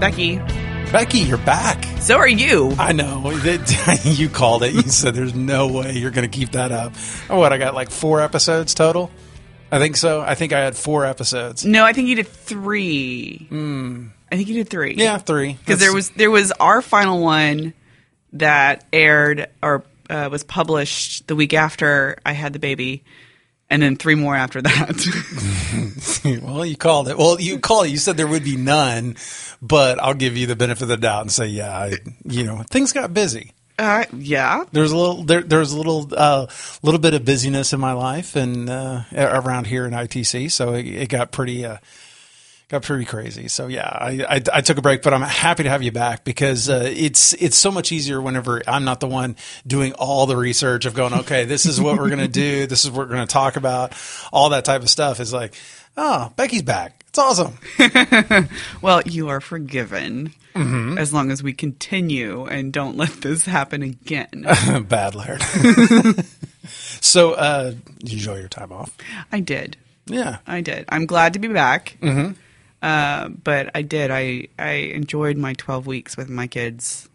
Becky. Becky, you're back. So are you. I know. you called it. You said there's no way you're going to keep that up. Oh, what? I got like four episodes total? I think so. I think I had four episodes. No, I think you did three. I think you did three. Yeah, three. because there was there was our final one that aired or uh, was published the week after I had the baby, and then three more after that. well, you called it. Well, you called it. You said there would be none, but I'll give you the benefit of the doubt and say, yeah, I, you know, things got busy. uh, yeah, There's a little there, there's a little uh, little bit of busyness in my life and uh, around here in ITC, so it, it got pretty uh, got pretty crazy. So yeah, I, I I took a break, but I'm happy to have you back because uh, it's it's so much easier whenever I'm not the one doing all the research of going, okay, this is what we're gonna do, this is what we're gonna talk about, all that type of stuff is like, oh, Becky's back. It's awesome. well, you are forgiven as long as we continue and don't let this happen again. Bad Laird. so, uh, did you enjoy your time off? I did. Yeah. I did. I'm glad to be back. Mm-hmm. Uh, but I did. I I enjoyed my 12 weeks with my kids.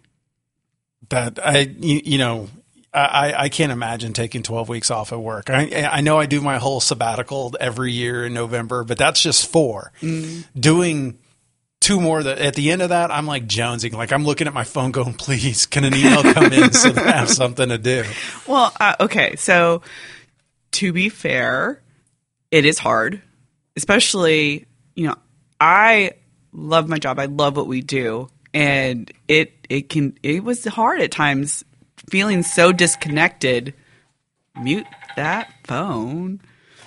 that I you, you know I, I can't imagine taking 12 weeks off at work. I, I know I do my whole sabbatical every year in November, but that's just 4 Doing two more that at the end of that, I'm like jonesing. Like I'm looking at my phone going, please, can an email come in so that I have something to do? Well, uh, okay. So, to be fair, it is hard, especially, you know, I love my job. I love what we do. And it, it can, it was hard at times feeling so disconnected. Mute that phone.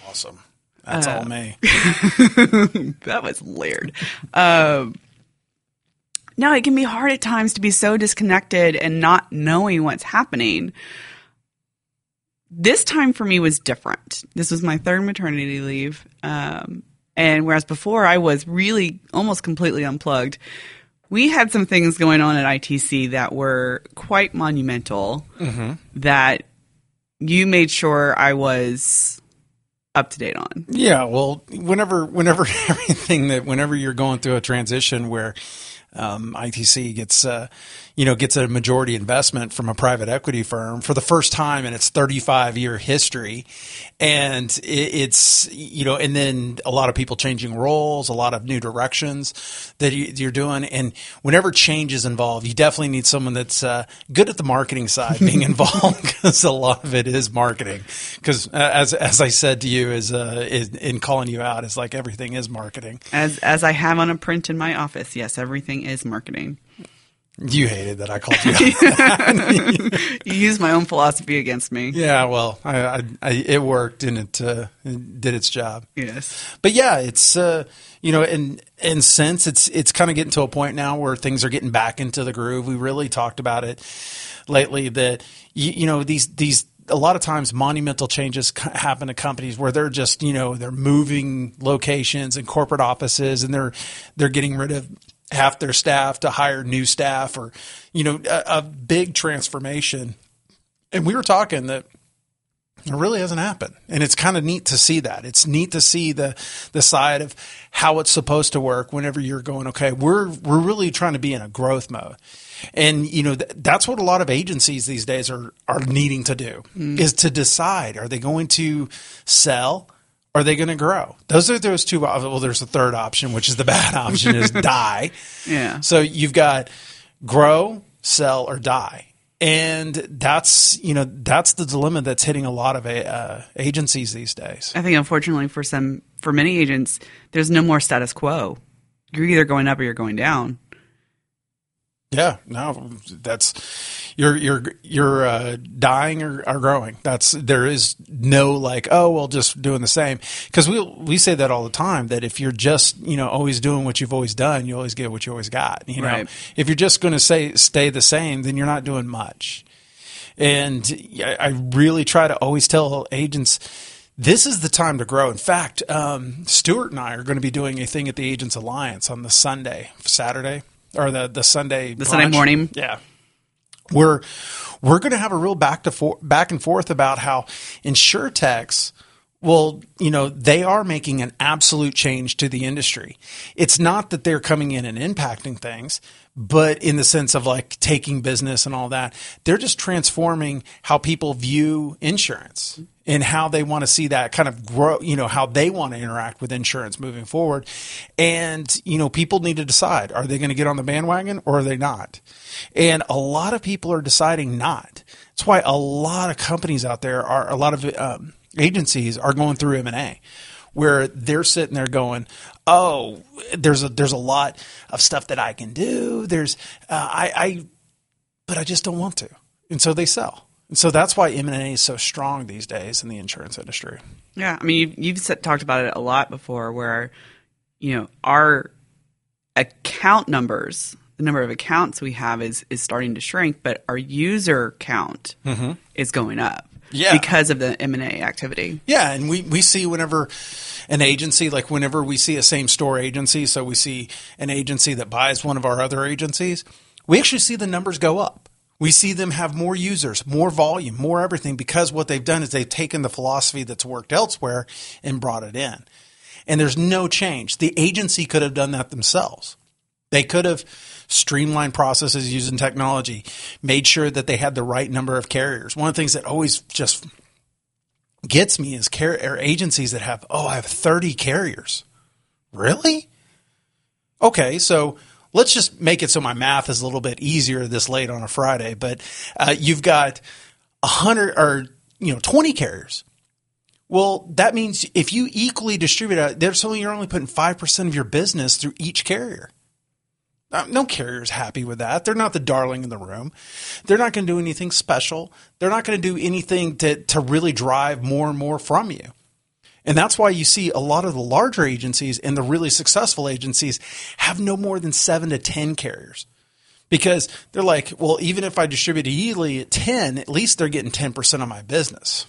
Awesome. That's all me. That was layered. Um, no, it can be hard at times to be so disconnected and not knowing what's happening. This time for me was different. This was my third maternity leave. Um, and whereas before I was really almost completely unplugged, we had some things going on at ITC that were quite monumental mm-hmm. that you made sure I was up to date on. Yeah, well, whenever, whenever everything that, whenever you're going through a transition where um, ITC gets, uh, you know, gets a majority investment from a private equity firm for the first time in its 35 year history, and it, it's, you know, and then a lot of people changing roles, a lot of new directions that you, you're doing, and whenever change is involved, you definitely need someone that's uh, good at the marketing side being involved because a lot of it is marketing. Because uh, as as I said to you, is uh, in, in calling you out, it's like everything is marketing. As as I have on a print in my office, yes, everything is marketing. You hated that I called you. out. You used my own philosophy against me. yeah, well, I, I, I, it worked and it, uh, it did its job. Yes. But yeah, it's uh, you know, and and since it's it's kind of getting to a point now where things are getting back into the groove. We really talked about it lately that you, you know these these a lot of times monumental changes happen to companies where they're just you know they're moving locations and corporate offices and they're they're getting rid of half their staff to hire new staff or you know a, a big transformation. And we were talking that it really hasn't happened. And it's kind of neat to see that. It's neat to see the the side of how it's supposed to work whenever you're going, okay, we're we're really trying to be in a growth mode. And you know th- that's what a lot of agencies these days are are needing to do mm. is to decide are they going to sell are they going to grow? Those are those two. Well, there's a third option, which is the bad option, is die. Yeah. So you've got grow, sell, or die. And that's you know that's the dilemma that's hitting a lot of uh, agencies these days. I think unfortunately for some for many agents, there's no more status quo. You're either going up or you're going down. Yeah, no, that's you're you're you're uh, dying or, or growing. That's there is no like oh well just doing the same because we we say that all the time that if you're just you know always doing what you've always done you always get what you always got. You know Right. if you're just going to say stay the same then you're not doing much. And I I really try to always tell agents this is the time to grow. In fact, um, Stuart and I are going to be doing a thing at the Agents Alliance on the Sunday, Saturday, or the the Sunday The Sunday morning. Yeah, we're we're going to have a real back to for, back and forth about how insurtechs Well, you know, they are making an absolute change to the industry. It's not that they're coming in and impacting things, but in the sense of like taking business and all that, they're just transforming how people view insurance and how they want to see that kind of grow, you know, how they want to interact with insurance moving forward. And, you know, people need to decide are they going to get on the bandwagon or are they not? And a lot of people are deciding not. That's why a lot of companies out there are, a lot of um, agencies are going through M&A where they're sitting there going, "Oh, there's a there's a lot of stuff that I can do. There's uh, I, I, but I just don't want to," and so they sell. And so that's why M&A is so strong these days in the insurance industry. Yeah, I mean, you've, you've talked about it a lot before, where you know our account numbers, the number of accounts we have is is starting to shrink, but our user count is going up. Yeah. because of the M and A activity. Yeah, and we, we see whenever an agency, like whenever we see a same store agency, so we see an agency that buys one of our other agencies, we actually see the numbers go up. We see them have more users, more volume, more everything because what they've done is they've taken the philosophy that's worked elsewhere and brought it in. And there's no change. The agency could have done that themselves. They could have streamlined processes using technology, made sure that they had the right number of carriers. One of the things that always just gets me is agencies that have, oh, I have 30 carriers. Really? Okay, so let's just make it so my math is a little bit easier this late on a Friday. But uh, you've got a hundred or you know 20 carriers. Well, that means if you equally distribute there's only you're only putting five percent of your business through each carrier. Uh, no carrier is happy with that. They're not the darling in the room. They're not going to do anything special. They're not going to do anything to, to really drive more and more from you. And that's why you see a lot of the larger agencies and the really successful agencies have no more than seven to 10 carriers. Because they're like, well, even if I distribute yearly at 10, at least they're getting 10% of my business.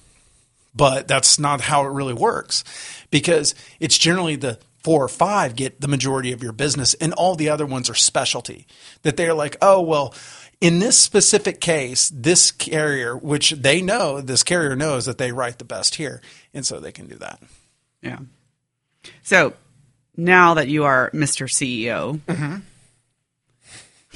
But that's not how it really works because it's generally the four or five get the majority of your business and all the other ones are specialty that they're like oh well in this specific case this carrier which they know this carrier knows that they write the best here and so they can do that Yeah. So now that you are Mr. CEO, mm-hmm.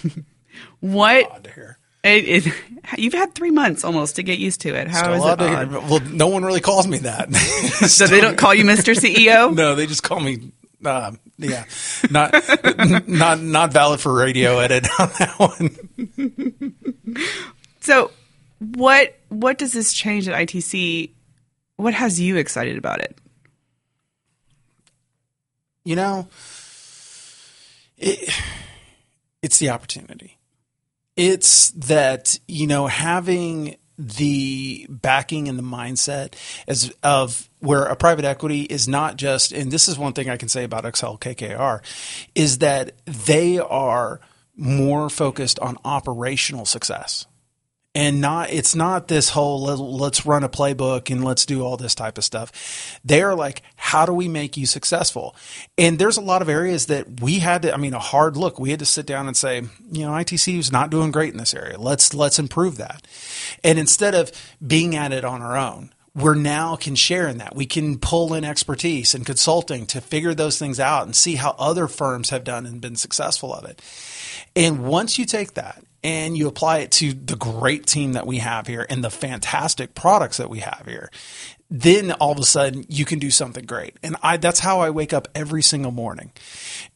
what to hear it, it, you've had three months almost to get used to it. How is Still odd it well no one really calls me that So they don't call you Mr. CEO? no they just call me uh, yeah not not not valid for radio edit on that one So what what does this change at ITC? What has you excited about it? you know, it, it's the opportunity. It's that, you know, having the backing and the mindset as of where a private equity is not just, and this is one thing I can say about Accel-KKR, is that they are more focused on operational success and not it's not this whole let- let's run a playbook and let's do all this type of stuff. They're like how do we make you successful? And there's a lot of areas that we had to i mean a hard look. We had to sit down and say you know itc is not doing great in this area. Let's let's improve that. And instead of being at it on our own we're now can share in that. We can pull in expertise and consulting to figure those things out and see how other firms have done and been successful of it. And once you take that and you apply it to the great team that we have here and the fantastic products that we have here, then all of a sudden you can do something great. And I that's how I wake up every single morning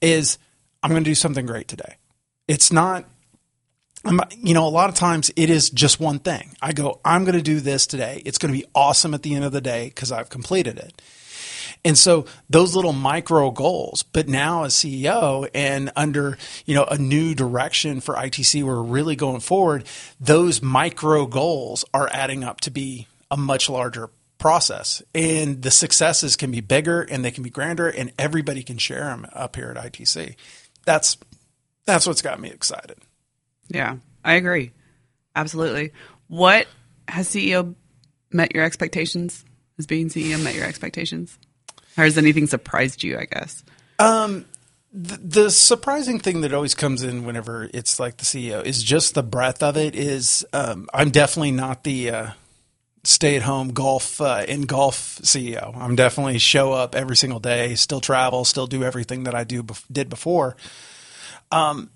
is I'm going to do something great today. It's not I'm, you know, a lot of times it is just one thing. I go, I'm going to do this today. It's going to be awesome at the end of the day because I've completed it. And so those little micro goals, but now as CEO and under, you know, a new direction for ITC, we're really going forward. Those micro goals are adding up to be a much larger process and the successes can be bigger and they can be grander and everybody can share them up here at ITC. That's, that's what's got me excited. Yeah, I agree. Absolutely. What has CEO met your expectations? Has being CEO met your expectations? Or has anything surprised you, I guess? The, the surprising thing that always comes in whenever it's like the CEO is just the breadth of it. Is um, I'm definitely not the uh, stay at home golf uh, in golf CEO. I'm definitely show up every single day, still travel, still do everything that I do did before. Um,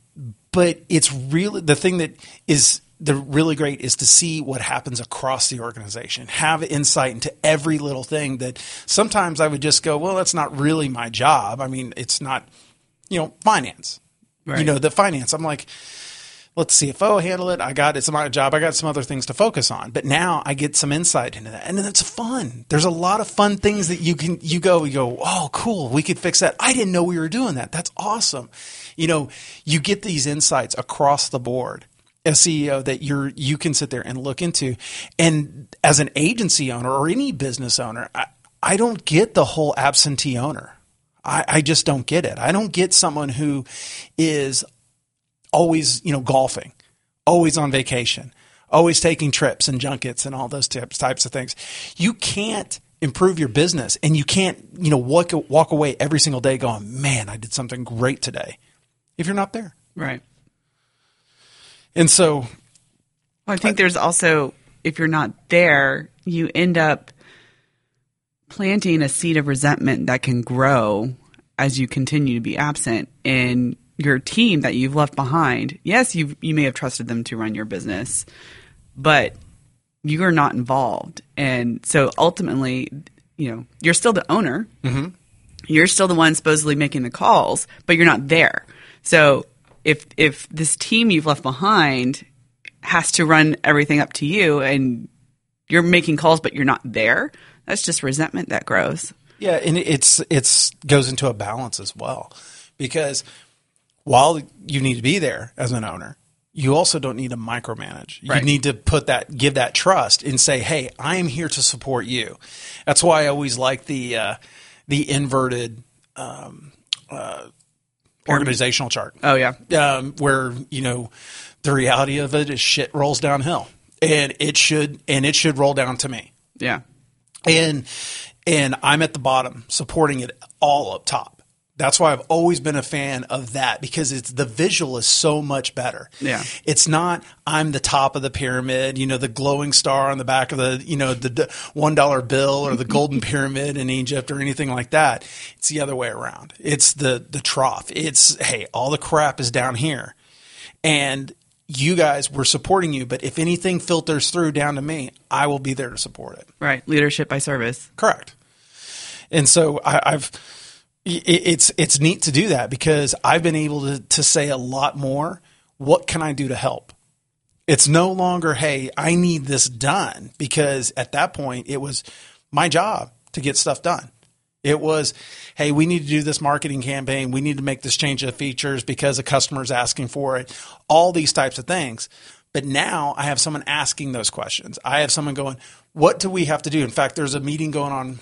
but it's really the thing that is the really great is to see what happens across the organization, have insight into every little thing that sometimes I would just go, well, that's not really my job. I mean, it's not, you know, finance. Right. You know, the finance. I'm like, let the CFO handle it. I got it's my job. I got some other things to focus on. But now I get some insight into that, and it's fun. There's a lot of fun things that you can you go you go. Oh, cool. We could fix that. I didn't know we were doing that. That's awesome. You know, you get these insights across the board a CEO that you're you can sit there and look into. And as an agency owner or any business owner, I, I don't get the whole absentee owner. I, I just don't get it. I don't get someone who is always, you know, golfing, always on vacation, always taking trips and junkets and all those types types of things. You can't improve your business and you can't, you know, walk walk away every single day going, "Man, I did something great today." If you're not there. Right. And so well, I think I, there's also if you're not there, you end up planting a seed of resentment that can grow as you continue to be absent in your team that you've left behind. Yes, you you may have trusted them to run your business, but you are not involved. And so ultimately, you know, you're still the owner. Mm-hmm. You're still the one supposedly making the calls, but you're not there. So if if this team you've left behind has to run everything up to you and you're making calls but you're not there, that's just resentment that grows. Yeah, and it's it's goes into a balance as well. Because while you need to be there as an owner, you also don't need to micromanage. You right. need to put that, give that trust, and say, "Hey, I am here to support you." That's why I always like the uh, the inverted um, uh, organizational chart. Oh yeah, um, where you know the reality of it is shit rolls downhill, and it should and it should roll down to me. Yeah, and and I'm at the bottom supporting it all up top. That's why I've always been a fan of that because it's the visual is so much better. Yeah. It's not I'm the top of the pyramid, you know, the glowing star on the back of the, you know, the one dollar bill or the golden pyramid in Egypt or anything like that. It's the other way around. It's the the trough. It's hey, all the crap is down here. And you guys we're supporting you, but if anything filters through down to me, I will be there to support it. Right. Leadership by service. Correct. And so I, I've it's it's neat to do that because I've been able to, to say a lot more. What can I do to help? It's no longer, hey, I need this done because at that point it was my job to get stuff done. It was, hey, we need to do this marketing campaign. We need to make this change of features because a customer is asking for it. All these types of things. But now I have someone asking those questions. I have someone going, what do we have to do? In fact, there's a meeting going on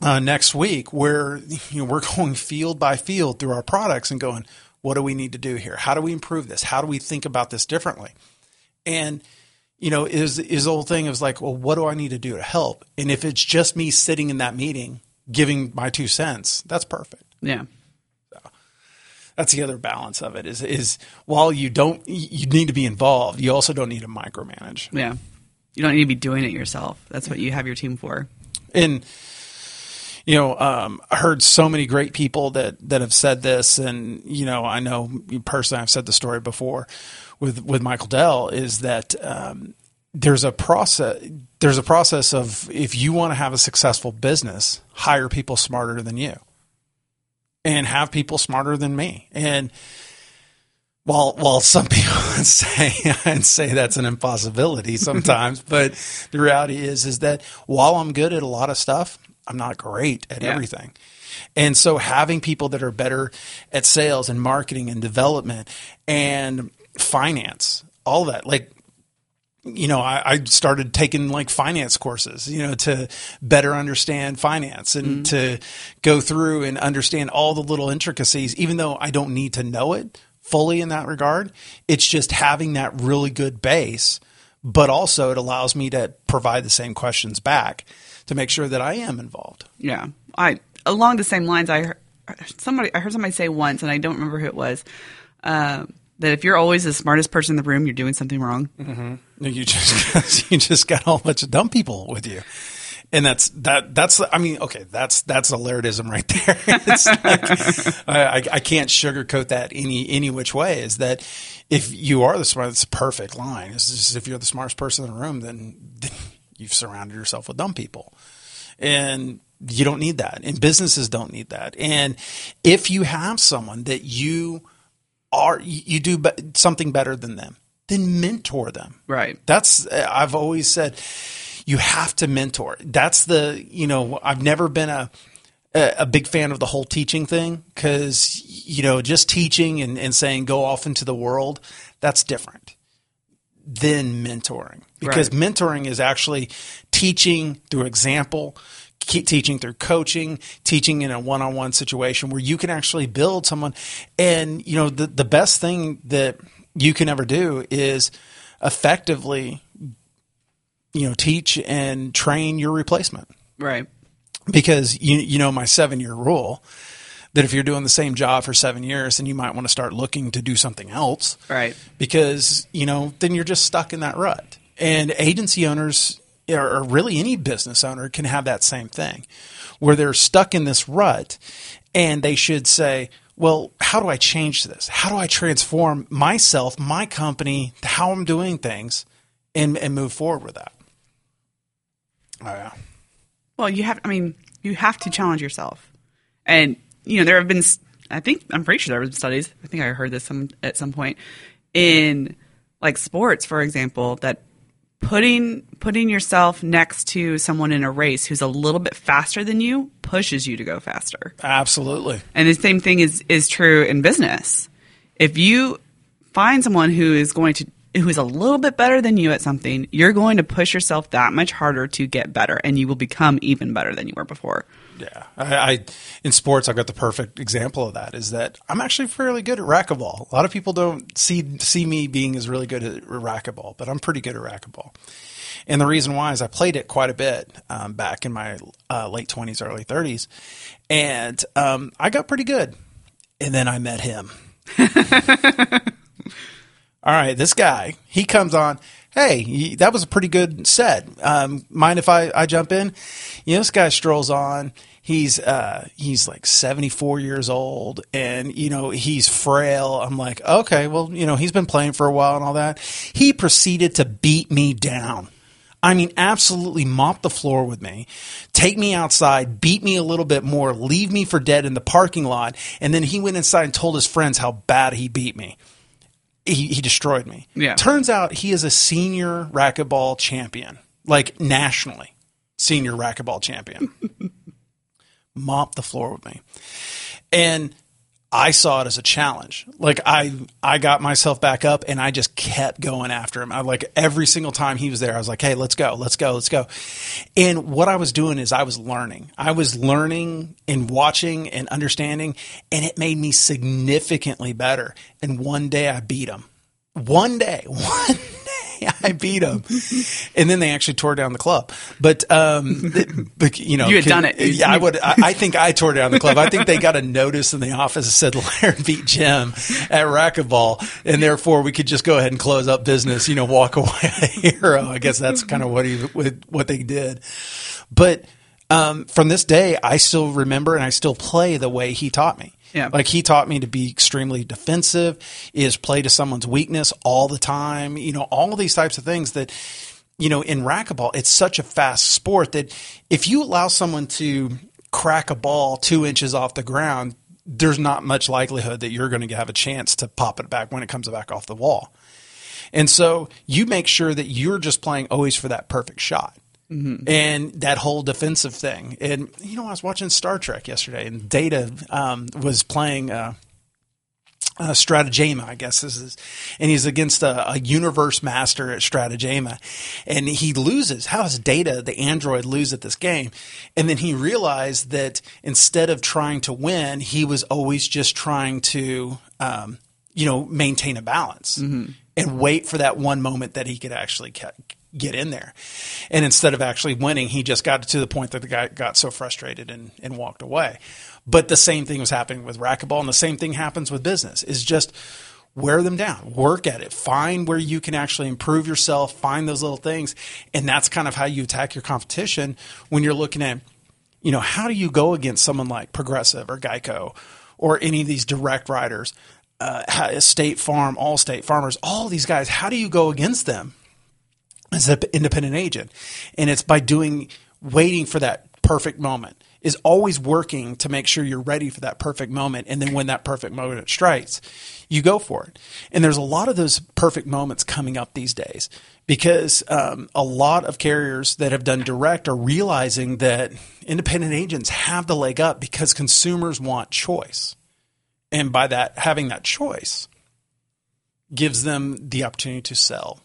uh, next week where you know, we're going field by field through our products and going, what do we need to do here? How do we improve this? How do we think about this differently? And you know, is is the whole thing is like, well, what do I need to do to help? And if it's just me sitting in that meeting giving my two cents, that's perfect. Yeah. So that's the other balance of it is is while you don't you need to be involved, you also don't need to micromanage. Yeah. You don't need to be doing it yourself. That's what you have your team for. And you know, um, I heard so many great people that that have said this, and you know, I know personally, I've said the story before with with Michael Dell is that um, there's a process. There's a process of if you want to have a successful business, hire people smarter than you, and have people smarter than me, and while while some people say and say that's an impossibility sometimes, but the reality is is that while I'm good at a lot of stuff, I'm not great at yeah. everything. And so having people that are better at sales and marketing and development and finance, all that, like, you know, I, I started taking like finance courses, you know, to better understand finance and mm-hmm. to go through and understand all the little intricacies, even though I don't need to know it fully in that regard. It's just having that really good base, but also it allows me to provide the same questions back to make sure that I am involved. Yeah, I along the same lines. I heard somebody I heard somebody say once, and I don't remember who it was. Uh, that if you're always the smartest person in the room, you're doing something wrong. No, You just you just got a whole bunch of dumb people with you. And that's that. That's I mean, okay, that's that's alertism right there. It's like, I, I I can't sugarcoat that any any which way. Is that if you are the smartest, it's a perfect line. It's just if you're the smartest person in the room, then, then you've surrounded yourself with dumb people, and you don't need that. And businesses don't need that. And if you have someone that you are you do something better than them, then mentor them. Right. That's uh, I've always said you have to mentor. That's the you know I've never been a a, a big fan of the whole teaching thing because you know just teaching and, and saying go off into the world that's different than mentoring because Right. mentoring is actually teaching through example keep teaching through coaching teaching in a one-on-one situation where you can actually build someone and you know the, the best thing that you can ever do is effectively you know teach and train your replacement Right. because you you know my seven year rule that if you're doing the same job for seven years, then you might want to start looking to do something else, Right. Because you know then you're just stuck in that rut. And agency owners, or really any business owner, can have that same thing, where they're stuck in this rut, and they should say. Well, how do I change this? How do I transform myself, my company, how I'm doing things, and, and move forward with that? Oh yeah. Well, you have. I mean, you have to challenge yourself, and you know there have been. I think I'm pretty sure there have been studies. I think I heard this some at some point in like sports, for example, that putting putting yourself next to someone in a race who's a little bit faster than you pushes you to go faster. Absolutely. And the same thing is is true in business. If you find someone who is going to who is a little bit better than you at something, you're going to push yourself that much harder to get better and you will become even better than you were before. Yeah, I, I in sports, I've got the perfect example of that. Is that I'm actually fairly good at racquetball. A lot of people don't see see me being as really good at racquetball, but I'm pretty good at racquetball. And the reason why is I played it quite a bit um, back in my uh, late 20s, early 30s, and um, I got pretty good. And then I met him. All right, this guy, he comes on. Hey, that was a pretty good set. Um, mind if I, I jump in? You know, this guy strolls on. He's uh, he's like seventy four years old, and you know he's frail. I'm like, okay, well, you know he's been playing for a while and all that. He proceeded to beat me down. I mean, absolutely mop the floor with me, take me outside, beat me a little bit more, leave me for dead in the parking lot, and then he went inside and told his friends how bad he beat me he, he destroyed me. Yeah. Turns out he is a senior racquetball champion, like nationally, senior racquetball champion. Mop the floor with me. And I saw it as a challenge. Like I, I got myself back up and I just kept going after him. I like every single time he was there, I was like, Hey, let's go, let's go, let's go. And what I was doing is I was learning. I was learning and watching and understanding and it made me significantly better. And one day I beat him. One day, one I beat him. And then they actually tore down the club. But, um, but you know, You had done it. Yeah, I would. I, I think I tore down the club. I think they got a notice in the office that said Laird beat Jim at racquetball, and therefore we could just go ahead and close up business. You know, walk away a hero. I guess that's kind of what he what they did. But um, from this day, I still remember and I still play the way he taught me. Yeah. Like he taught me to be extremely defensive, is play to someone's weakness all the time. You know, all these types of things that, you know, in racquetball, it's such a fast sport that if you allow someone to crack a ball two inches off the ground, there's not much likelihood that you're going to have a chance to pop it back when it comes back off the wall. And so you make sure that you're just playing always for that perfect shot. And that whole defensive thing. And, you know, I was watching Star Trek yesterday and Data um, was playing uh, uh, Strategema, I guess this is, and he's against a, a universe master at Strategema, and he loses. How does Data, the android, lose at this game? And then he realized that instead of trying to win, he was always just trying to, um, you know, maintain a balance and wait for that one moment that he could actually ca- get in there. And instead of actually winning, he just got to the point that the guy got so frustrated and, and walked away. But the same thing was happening with racquetball, and the same thing happens with business. Is just wear them down, work at it, find where you can actually improve yourself, find those little things. And that's kind of how you attack your competition when you're looking at, you know, how do you go against someone like Progressive or Geico or any of these direct writers, uh, State Farm, Allstate Farmers, all these guys? How do you go against them as an independent agent? And it's by doing, waiting for that perfect moment is always working to make sure you're ready for that perfect moment. And then when that perfect moment strikes, you go for it. And there's a lot of those perfect moments coming up these days because um, a lot of carriers that have done direct are realizing that independent agents have the leg up because consumers want choice. And by that, having that choice gives them the opportunity to sell.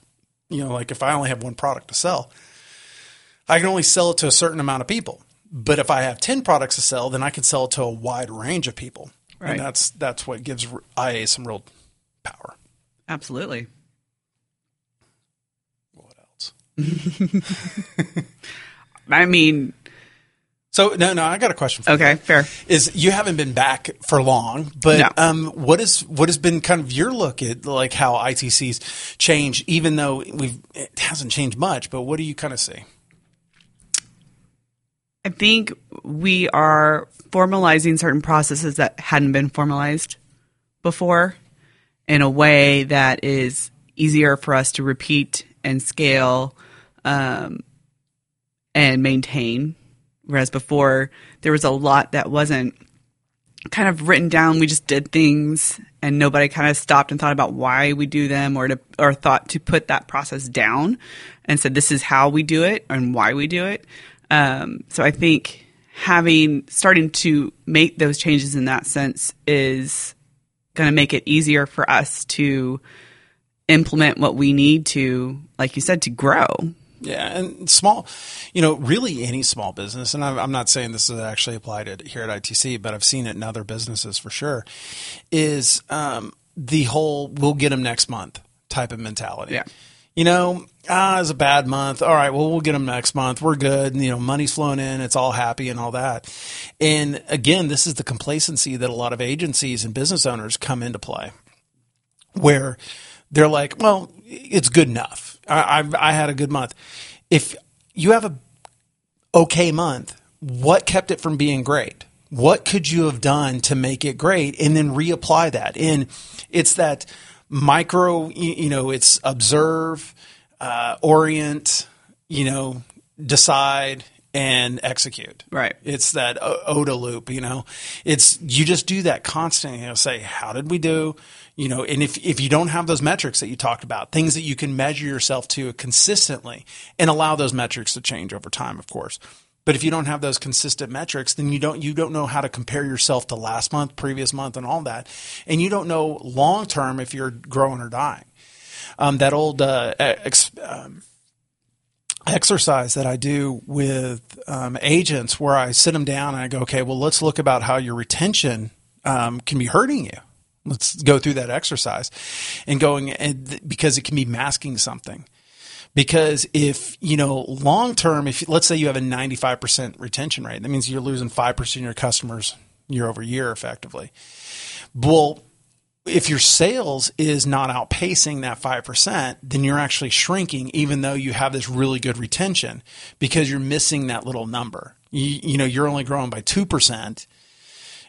You know, like if I only have one product to sell, I can only sell it to a certain amount of people. But if I have 10 products to sell, then I can sell it to a wide range of people. Right. And that's that's what gives IA some real power. Absolutely. What else? I mean, so no, no, I got a question. for Okay, you. Okay, fair. Is you haven't been back for long, but No. um, what is what has been kind of your look at like how ITC's changed? Even though we've it hasn't changed much, but what do you kind of see? I think we are formalizing certain processes that hadn't been formalized before in a way that is easier for us to repeat and scale um, and maintain. Whereas before, there was a lot that wasn't kind of written down. We just did things, and nobody kind of stopped and thought about why we do them, or to or thought to put that process down and said, "This is how we do it and why we do it." Um, so I think having starting to make those changes in that sense is going to make it easier for us to implement what we need to, like you said, to grow. Yeah, and small, you know, really any small business, and I'm, I'm not saying this is actually applied at, here at ITC, but I've seen it in other businesses for sure, is um, the whole "we'll get them next month" type of mentality. Yeah. You know, ah, it's a bad month. All right, well, we'll get them next month. We're good. And, you know, money's flowing in. It's all happy and all that. And again, this is the complacency that a lot of agencies and business owners come into play, where they're like, well, it's good enough. I, I, I had a good month. If you have a okay month, what kept it from being great? What could you have done to make it great and then reapply that? And it's that micro, you, know, it's observe, uh, orient, you know, decide and execute. Right. It's that OODA loop, you know. It's you just do that constantly. You know, say, how did we do? You know, and if if you don't have those metrics that you talked about, things that you can measure yourself to consistently, and allow those metrics to change over time, of course. But if you don't have those consistent metrics, then you don't you don't know how to compare yourself to last month, previous month, and all that, and you don't know long term if you're growing or dying. Um, that old uh, ex, um, exercise that I do with um, agents where I sit them down and I go, okay, well, let's look about how your retention um, can be hurting you. Let's go through that exercise and going and because it can be masking something. Because if, you know, long term, if let's say you have a 95% retention rate, that means you're losing 5% of your customers year over year effectively. Well, if your sales is not outpacing that 5%, then you're actually shrinking even though you have this really good retention because you're missing that little number. You, you know, you're only growing by 2%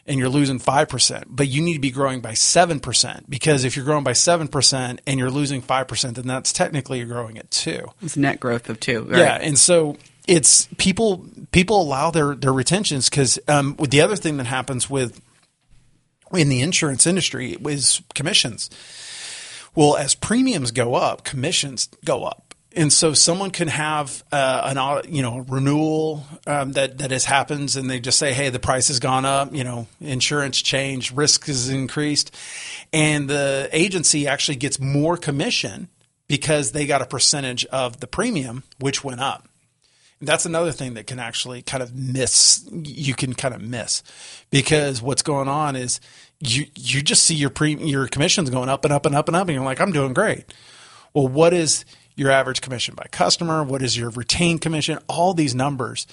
and you're losing 5%, but you need to be growing by 7% because if you're growing by 7% and you're losing 5%, then that's technically you're growing at 2. It's net growth of two. Right? Yeah, and so it's people people allow their their retentions because um, the other thing that happens with in the insurance industry is commissions. Well, as premiums go up, commissions go up. And so someone can have uh, an you know renewal um, that that has happens, and they just say, "Hey, the price has gone up. You know, insurance changed, risk has increased," and the agency actually gets more commission because they got a percentage of the premium which went up. That's another thing that can actually kind of miss. You can kind of miss because what's going on is you you just see your pre your commissions going up and up and up and up, and you're like, I'm doing great. Well, what is your average commission by customer? What is your retained commission? All these numbers,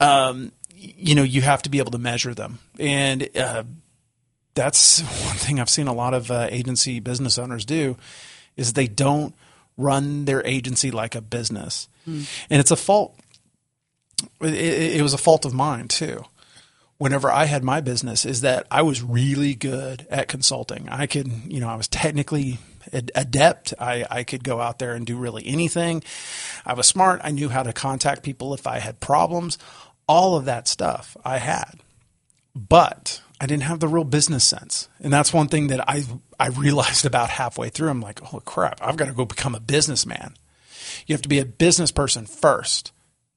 um, you know, you have to be able to measure them. And uh, that's one thing I've seen a lot of uh, agency business owners do is they don't run their agency like a business, mm. and it's a fault. It, it, it was a fault of mine too. Whenever I had my business, is that I was really good at consulting. I could, you know, I was technically adept. I, I could go out there and do really anything. I was smart. I knew how to contact people if I had problems. All of that stuff I had. But I didn't have the real business sense. And that's one thing that I I realized about halfway through. I'm like, oh crap, I've got to go become a businessman. You have to be a business person first.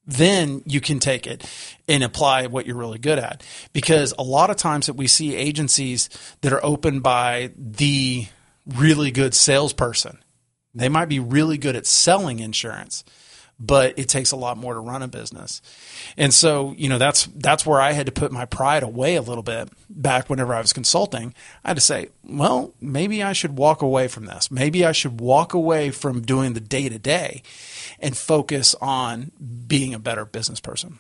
Then you can take it and apply what you're really good at. Because a lot of times that we see agencies that are opened by the really good salesperson, they might be really good at selling insurance, but it takes a lot more to run a business. And so, you know, that's that's where I had to put my pride away a little bit back whenever I was consulting. I had to say, well, maybe I should walk away from this. Maybe I should walk away from doing the day to day and focus on being a better business person.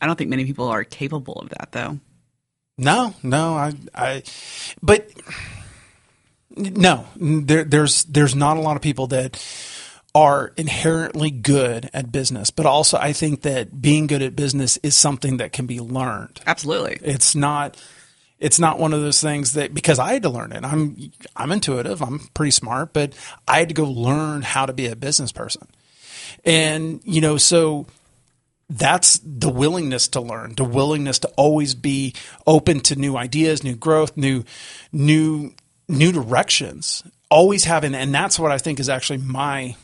I don't think many people are capable of that though. No, no, I I but no, there, there's there's not a lot of people that are inherently good at business, but also I think that being good at business is something that can be learned. Absolutely. It's not it's not one of those things that because I had to learn it. I'm I'm intuitive, I'm pretty smart, but I had to go learn how to be a business person. And you know, so that's the willingness to learn, the willingness to always be open to new ideas, new growth, new new new directions. Always having and that's what I think is actually my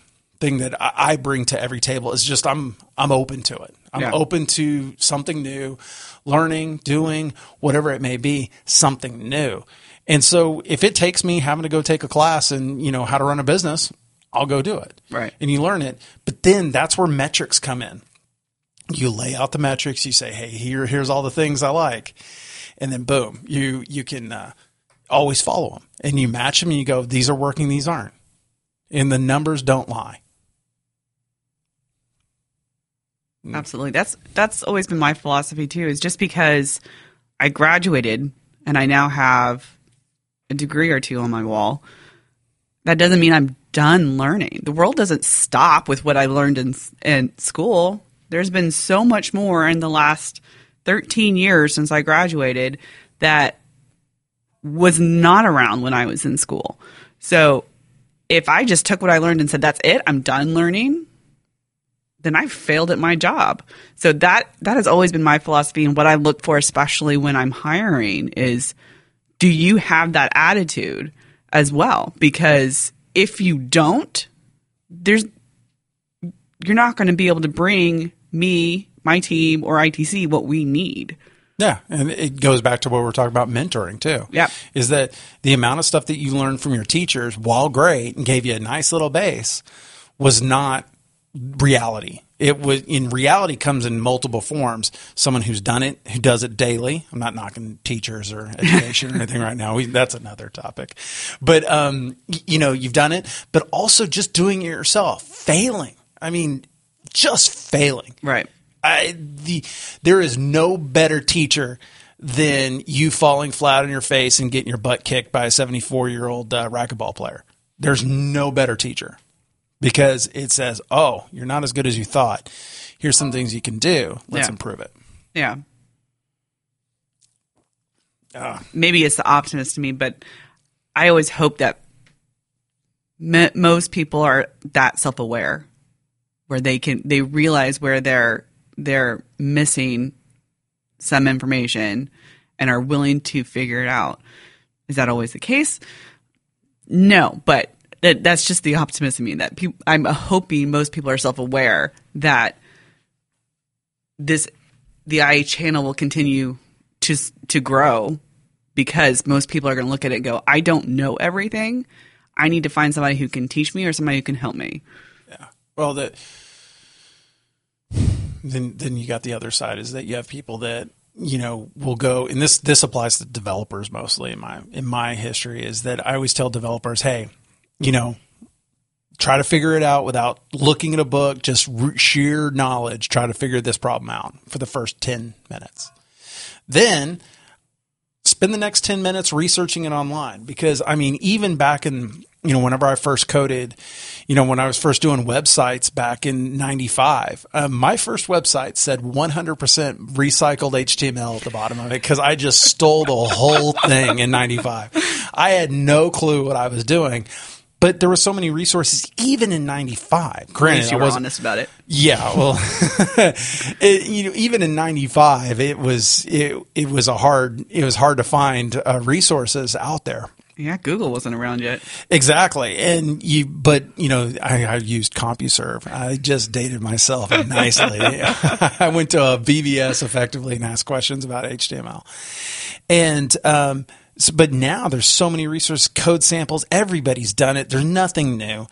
thing that I bring to every table is just I'm I'm open to it. I'm yeah. open to something new, learning, doing whatever it may be, something new. And so if it takes me having to go take a class and you know how to run a business, I'll go do it. Right. And you learn it. But then that's where metrics come in. You lay out the metrics. You say, "Hey, here here's all the things I like," and then boom, you you can uh, always follow them and you match them and you go, "These are working. These aren't." And the numbers don't lie. Mm. Mm. Absolutely. That's that's always been my philosophy too. Is just because I graduated and I now have a degree or two on my wall, that doesn't mean I'm done learning. The world doesn't stop with what I learned in in school. There's been so much more in the last 13 years since I graduated that was not around when I was in school. So if I just took what I learned and said that's it, I'm done learning, then I've failed at my job. So that that has always been my philosophy and what I look for especially when I'm hiring is do you have that attitude as well? Because if you don't, there's you're not going to be able to bring me, my team or ITC what we need. Yeah, and it goes back to what we're talking about mentoring too. Yeah, is that the amount of stuff that you learned from your teachers, while great and gave you a nice little base, was not reality. It was in reality comes in multiple forms. Someone who's done it, who does it daily. I'm not knocking teachers or education or anything right now. We, that's another topic. But um, you know, you've done it, but also just doing it yourself, failing. I mean, just failing. Right. I, the there is no better teacher than you falling flat on your face and getting your butt kicked by a 74 year old uh, racquetball player. There's no better teacher because it says, "Oh, you're not as good as you thought. Here's some things you can do. Let's yeah. improve it." Yeah. Uh, Maybe it's the optimist to me, but I always hope that me- most people are that self-aware, where they can they realize where they're they're missing some information and are willing to figure it out. Is that always the case? No, but that that's just the optimism in that pe- I'm hoping most people are self aware that this the IA channel will continue to to grow because most people are going to look at it and go, I don't know everything. I need to find somebody who can teach me or somebody who can help me. Yeah. Well, that then then you got the other side is that you have people that you know will go and this this applies to developers mostly in my in my history is that I always tell developers, hey, you know, try to figure it out without looking at a book, just sheer knowledge, try to figure this problem out for the first 10 minutes. Then spend the next 10 minutes researching it online because I mean, even back in, you know, whenever I first coded, you know, when I was first doing websites back in 95, um, my first website said 100% recycled HTML at the bottom of it because I just stole the whole thing in 95. I had no clue what I was doing. But there were so many resources, even in '95. Granted, you I were wasn't honest about it. yeah, well, it, you know, even in '95, it was it it was a hard it was hard to find uh, resources out there. Yeah, Google wasn't around yet. Exactly, and you, but you know, I, I used CompuServe. I just dated myself nicely. I went to a BBS effectively and asked questions about HTML, and um, so, but now there's so many resource code samples. Everybody's done it. There's nothing new.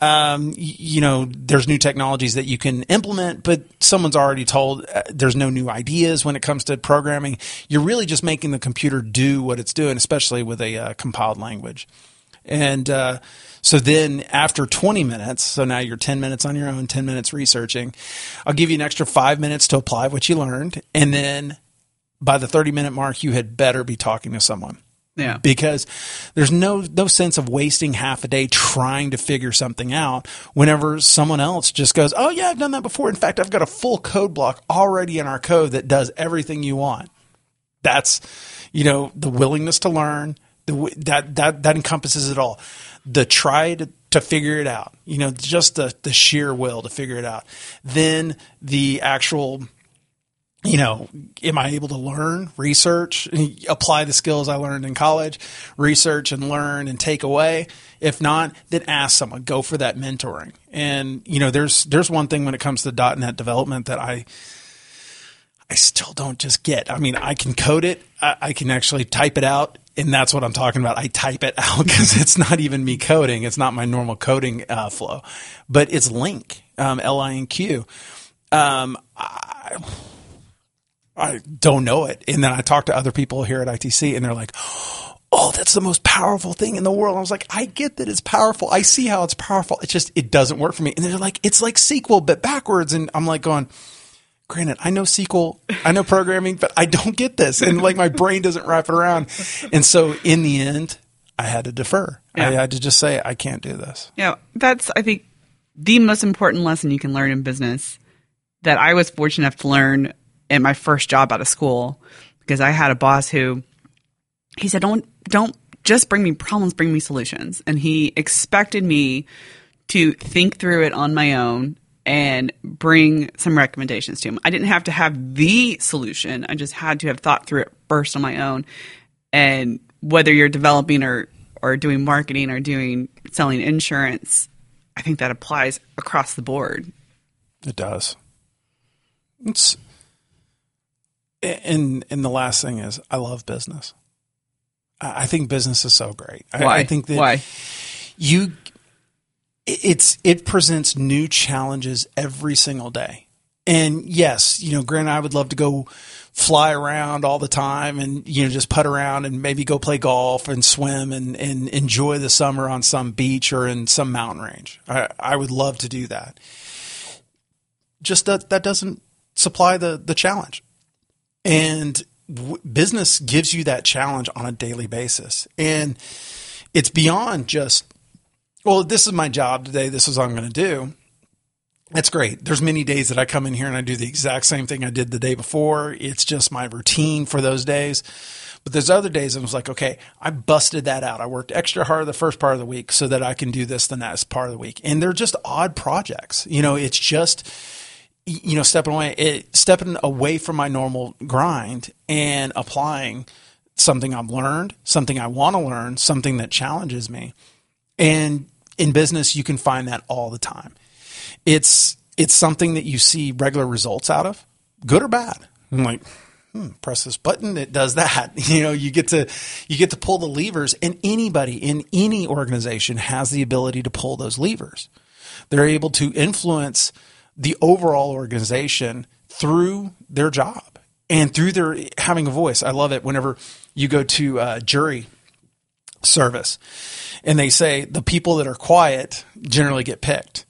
Um, you know, there's new technologies that you can implement, but someone's already told uh, there's no new ideas when it comes to programming. You're really just making the computer do what it's doing, especially with a uh, compiled language. And uh, so then after 20 minutes, so now you're 10 minutes on your own, 10 minutes researching, I'll give you an extra five minutes to apply what you learned. And then by the 30 minute mark, you had better be talking to someone Yeah. because there's no no sense of wasting half a day trying to figure something out whenever someone else just goes, "Oh yeah, I've done that before. In fact, I've got a full code block already in our code that does everything you want." That's you know the willingness to learn. The that that that encompasses it all. The try to, to figure it out. You know, just the the sheer will to figure it out. Then the actual you know, am I able to learn, research, apply the skills I learned in college, research and learn and take away? If not, then ask someone, go for that mentoring. And, you know, there's, there's one thing when it comes to .NET development that I, I still don't just get. I mean, I can code it. I, I can actually type it out. And that's what I'm talking about. I type it out because it's not even me coding. It's not my normal coding uh, flow, but it's LINQ, um, L-I-N-Q. Um, I, I don't know it. And then I talk to other people here at ITC and they're like, Oh, that's the most powerful thing in the world. I was like, I get that it's powerful. I see how it's powerful. It's just, it doesn't work for me. And they're like, it's like SQL, but backwards. And I'm like going, granted, I know SQL, I know programming, but I don't get this. And like my brain doesn't wrap it around. And so in the end, I had to defer. I had to just say, I can't do this. Yeah, that's I think the most important lesson you can learn in business that I was fortunate enough to learn in my first job out of school because I had a boss who he said don't don't just bring me problems, bring me solutions. And he expected me to think through it on my own and bring some recommendations to him. I didn't have to have the solution. I just had to have thought through it first on my own. And whether you're developing or or doing marketing or doing selling insurance, I think that applies across the board. It does. It's and and the last thing is I love business. I I think business is so great. I, Why? I think that Why? you it's it presents new challenges every single day. And yes, you know, granted, I would love to go fly around all the time and you know just put around and maybe go play golf and swim and and enjoy the summer on some beach or in some mountain range. I, I would love to do that. Just that that doesn't supply the the challenge, and w- business gives you that challenge on a daily basis, and it's beyond just well, this is my job today. This is what I'm going to do. That's great. There's many days that I come in here and I do the exact same thing I did the day before. It's just my routine for those days. But there's other days I was like, okay, I busted that out. I worked extra hard the first part of the week so that I can do this the next part of the week. And they're just odd projects. You know, it's just you know stepping away it, stepping away from my normal grind and applying something I've learned, something I want to learn, something that challenges me. And in business, you can find that all the time. It's it's something that you see regular results out of, good or bad. I'm like, hmm, press this button, it does that. You know, you get to you get to pull the levers, and anybody in any organization has the ability to pull those levers. They're able to influence the overall organization through their job and through their having a voice. I love it whenever you go to jury service and they say the people that are quiet generally get picked.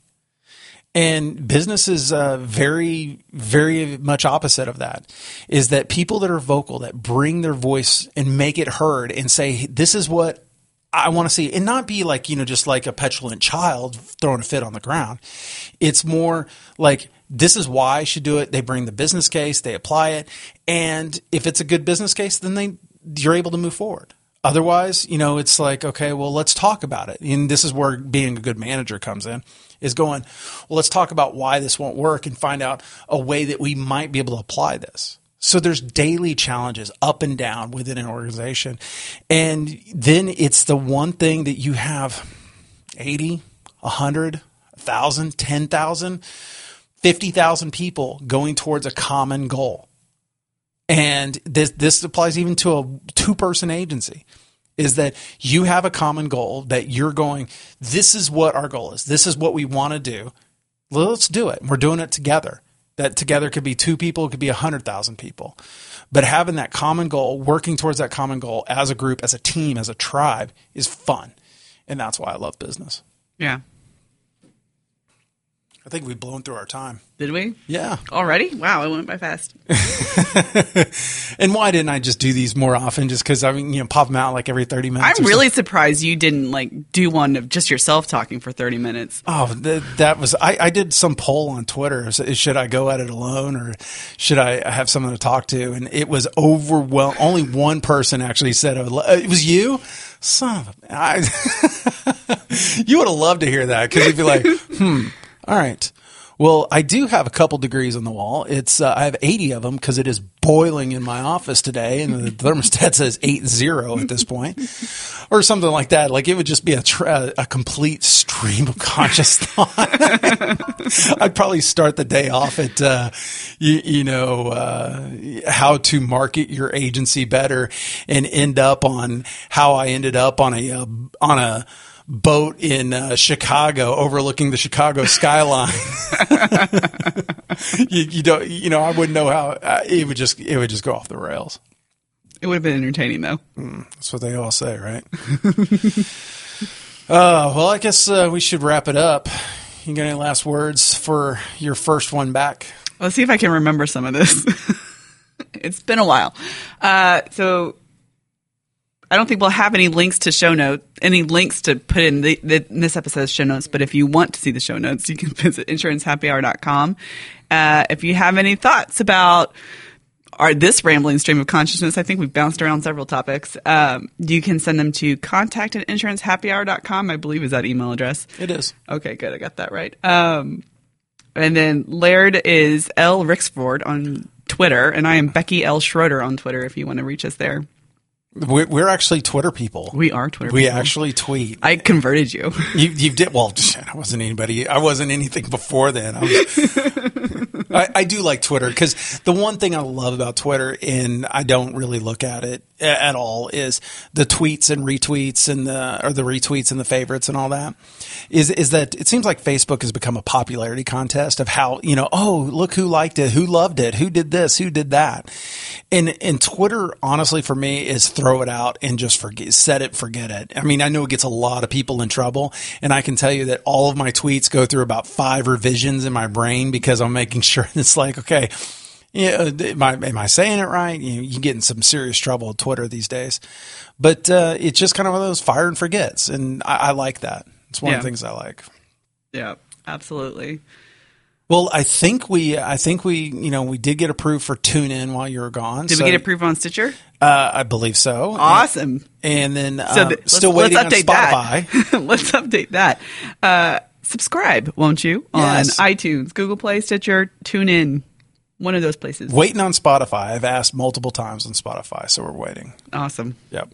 And business is uh, very, very much opposite of that. Is that people that are vocal, that bring their voice and make it heard, and say, "This is what I want to see," and not be like you know just like a petulant child throwing a fit on the ground. It's more like this is why I should do it. They bring the business case, they apply it, and if it's a good business case, then they you're able to move forward. Otherwise, you know, it's like, okay, well, let's talk about it. And this is where being a good manager comes in is going, well, let's talk about why this won't work and find out a way that we might be able to apply this. So there's daily challenges up and down within an organization. And then it's the one thing that you have 80, 100, 1,000, 10,000, 50,000 people going towards a common goal. And this, this applies even to a two person agency is that you have a common goal that you're going, this is what our goal is. This is what we want to do. Let's do it. We're doing it together. That together could be two people, it could be a hundred thousand people. But having that common goal, working towards that common goal as a group, as a team, as a tribe is fun. And that's why I love business. Yeah. I think we've blown through our time. Did we? Yeah. Already? Wow, it went by fast. and why didn't I just do these more often? Just because I mean, you know, pop them out like every thirty minutes. I'm really surprised you didn't like do one of just yourself talking for 30 minutes. Oh, th- that was I, I did some poll on Twitter. Should I go at it alone or should I have someone to talk to? And it was overwhelming. Only one person actually said it was you. Son of a, I, you would have loved to hear that because you'd be like, hmm all right. Well, I do have a couple degrees on the wall. It's uh, I have 80 of them because it is boiling in my office today, and the thermostat says 80 at this point, or something like that. Like it would just be a tra- a complete stream of conscious thought. I'd probably start the day off at uh, you, you, know uh, how to market your agency better, and end up on how I ended up on a uh, on a boat in uh, Chicago overlooking the Chicago skyline. you, you, don't, you know, I wouldn't know how uh, it would just it would just go off the rails. It would have been entertaining though. Mm, that's what they all say, right? uh, well, I guess uh, we should wrap it up. You got any last words for your first one back? Let's see if I can remember some of this. it's been a while. Uh, so I don't think we'll have any links to show notes, any links to put in, the, the, in this episode's show notes. But if you want to see the show notes, you can visit insurancehappyhour.com. Uh, if you have any thoughts about our this rambling stream of consciousness, I think we've bounced around several topics. Um, you can send them to contact at insurancehappyhour.com. I believe is that email address. It is. Okay, good. I got that right. Um, and then Laird is L Rixford on Twitter, and I am Becky L Schroeder on Twitter. If you want to reach us there. We're, actually Twitter people. We are Twitter. We people. actually tweet. I converted you. You, you did well. I wasn't anybody. I wasn't anything before then. I, was, I, I do like Twitter because the one thing I love about Twitter, and I don't really look at it at all, is the tweets and retweets and the or the retweets and the favorites and all that. Is is that it seems like Facebook has become a popularity contest of how you know oh look who liked it, who loved it, who did this, who did that, and and Twitter honestly for me is throw it out and just forget, set it, forget it. I mean, I know it gets a lot of people in trouble, and I can tell you that all of my tweets go through about five revisions in my brain because I'm making sure it's like, okay, yeah, am I, am I saying it right? You know, you get in some serious trouble with Twitter these days, but uh, it's just kind of one of those fire and forgets, and I, I like that. It's one yeah. of the things I like. Yeah, absolutely. Well, I think we, I think we, you know, we did get approved for TuneIn while you were gone. Did so, we get approved on Stitcher? Uh, I believe so. Awesome. And, and then so uh, still waiting let's update on Spotify. Let's update that. Uh, subscribe, won't you? Yes. On iTunes, Google Play, Stitcher, TuneIn. One of those places. Waiting on Spotify. I've asked multiple times on Spotify, so we're waiting. Awesome. Yep.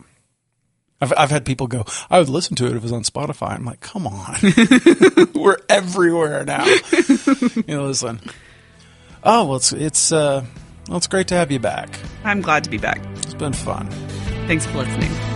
I've, I've had people go, I would listen to it if it was on Spotify. I'm like, come on. We're everywhere now. you know, listen. Oh, well, it's, it's, uh, well, it's great to have you back. I'm glad to be back. It's been fun. Thanks for listening.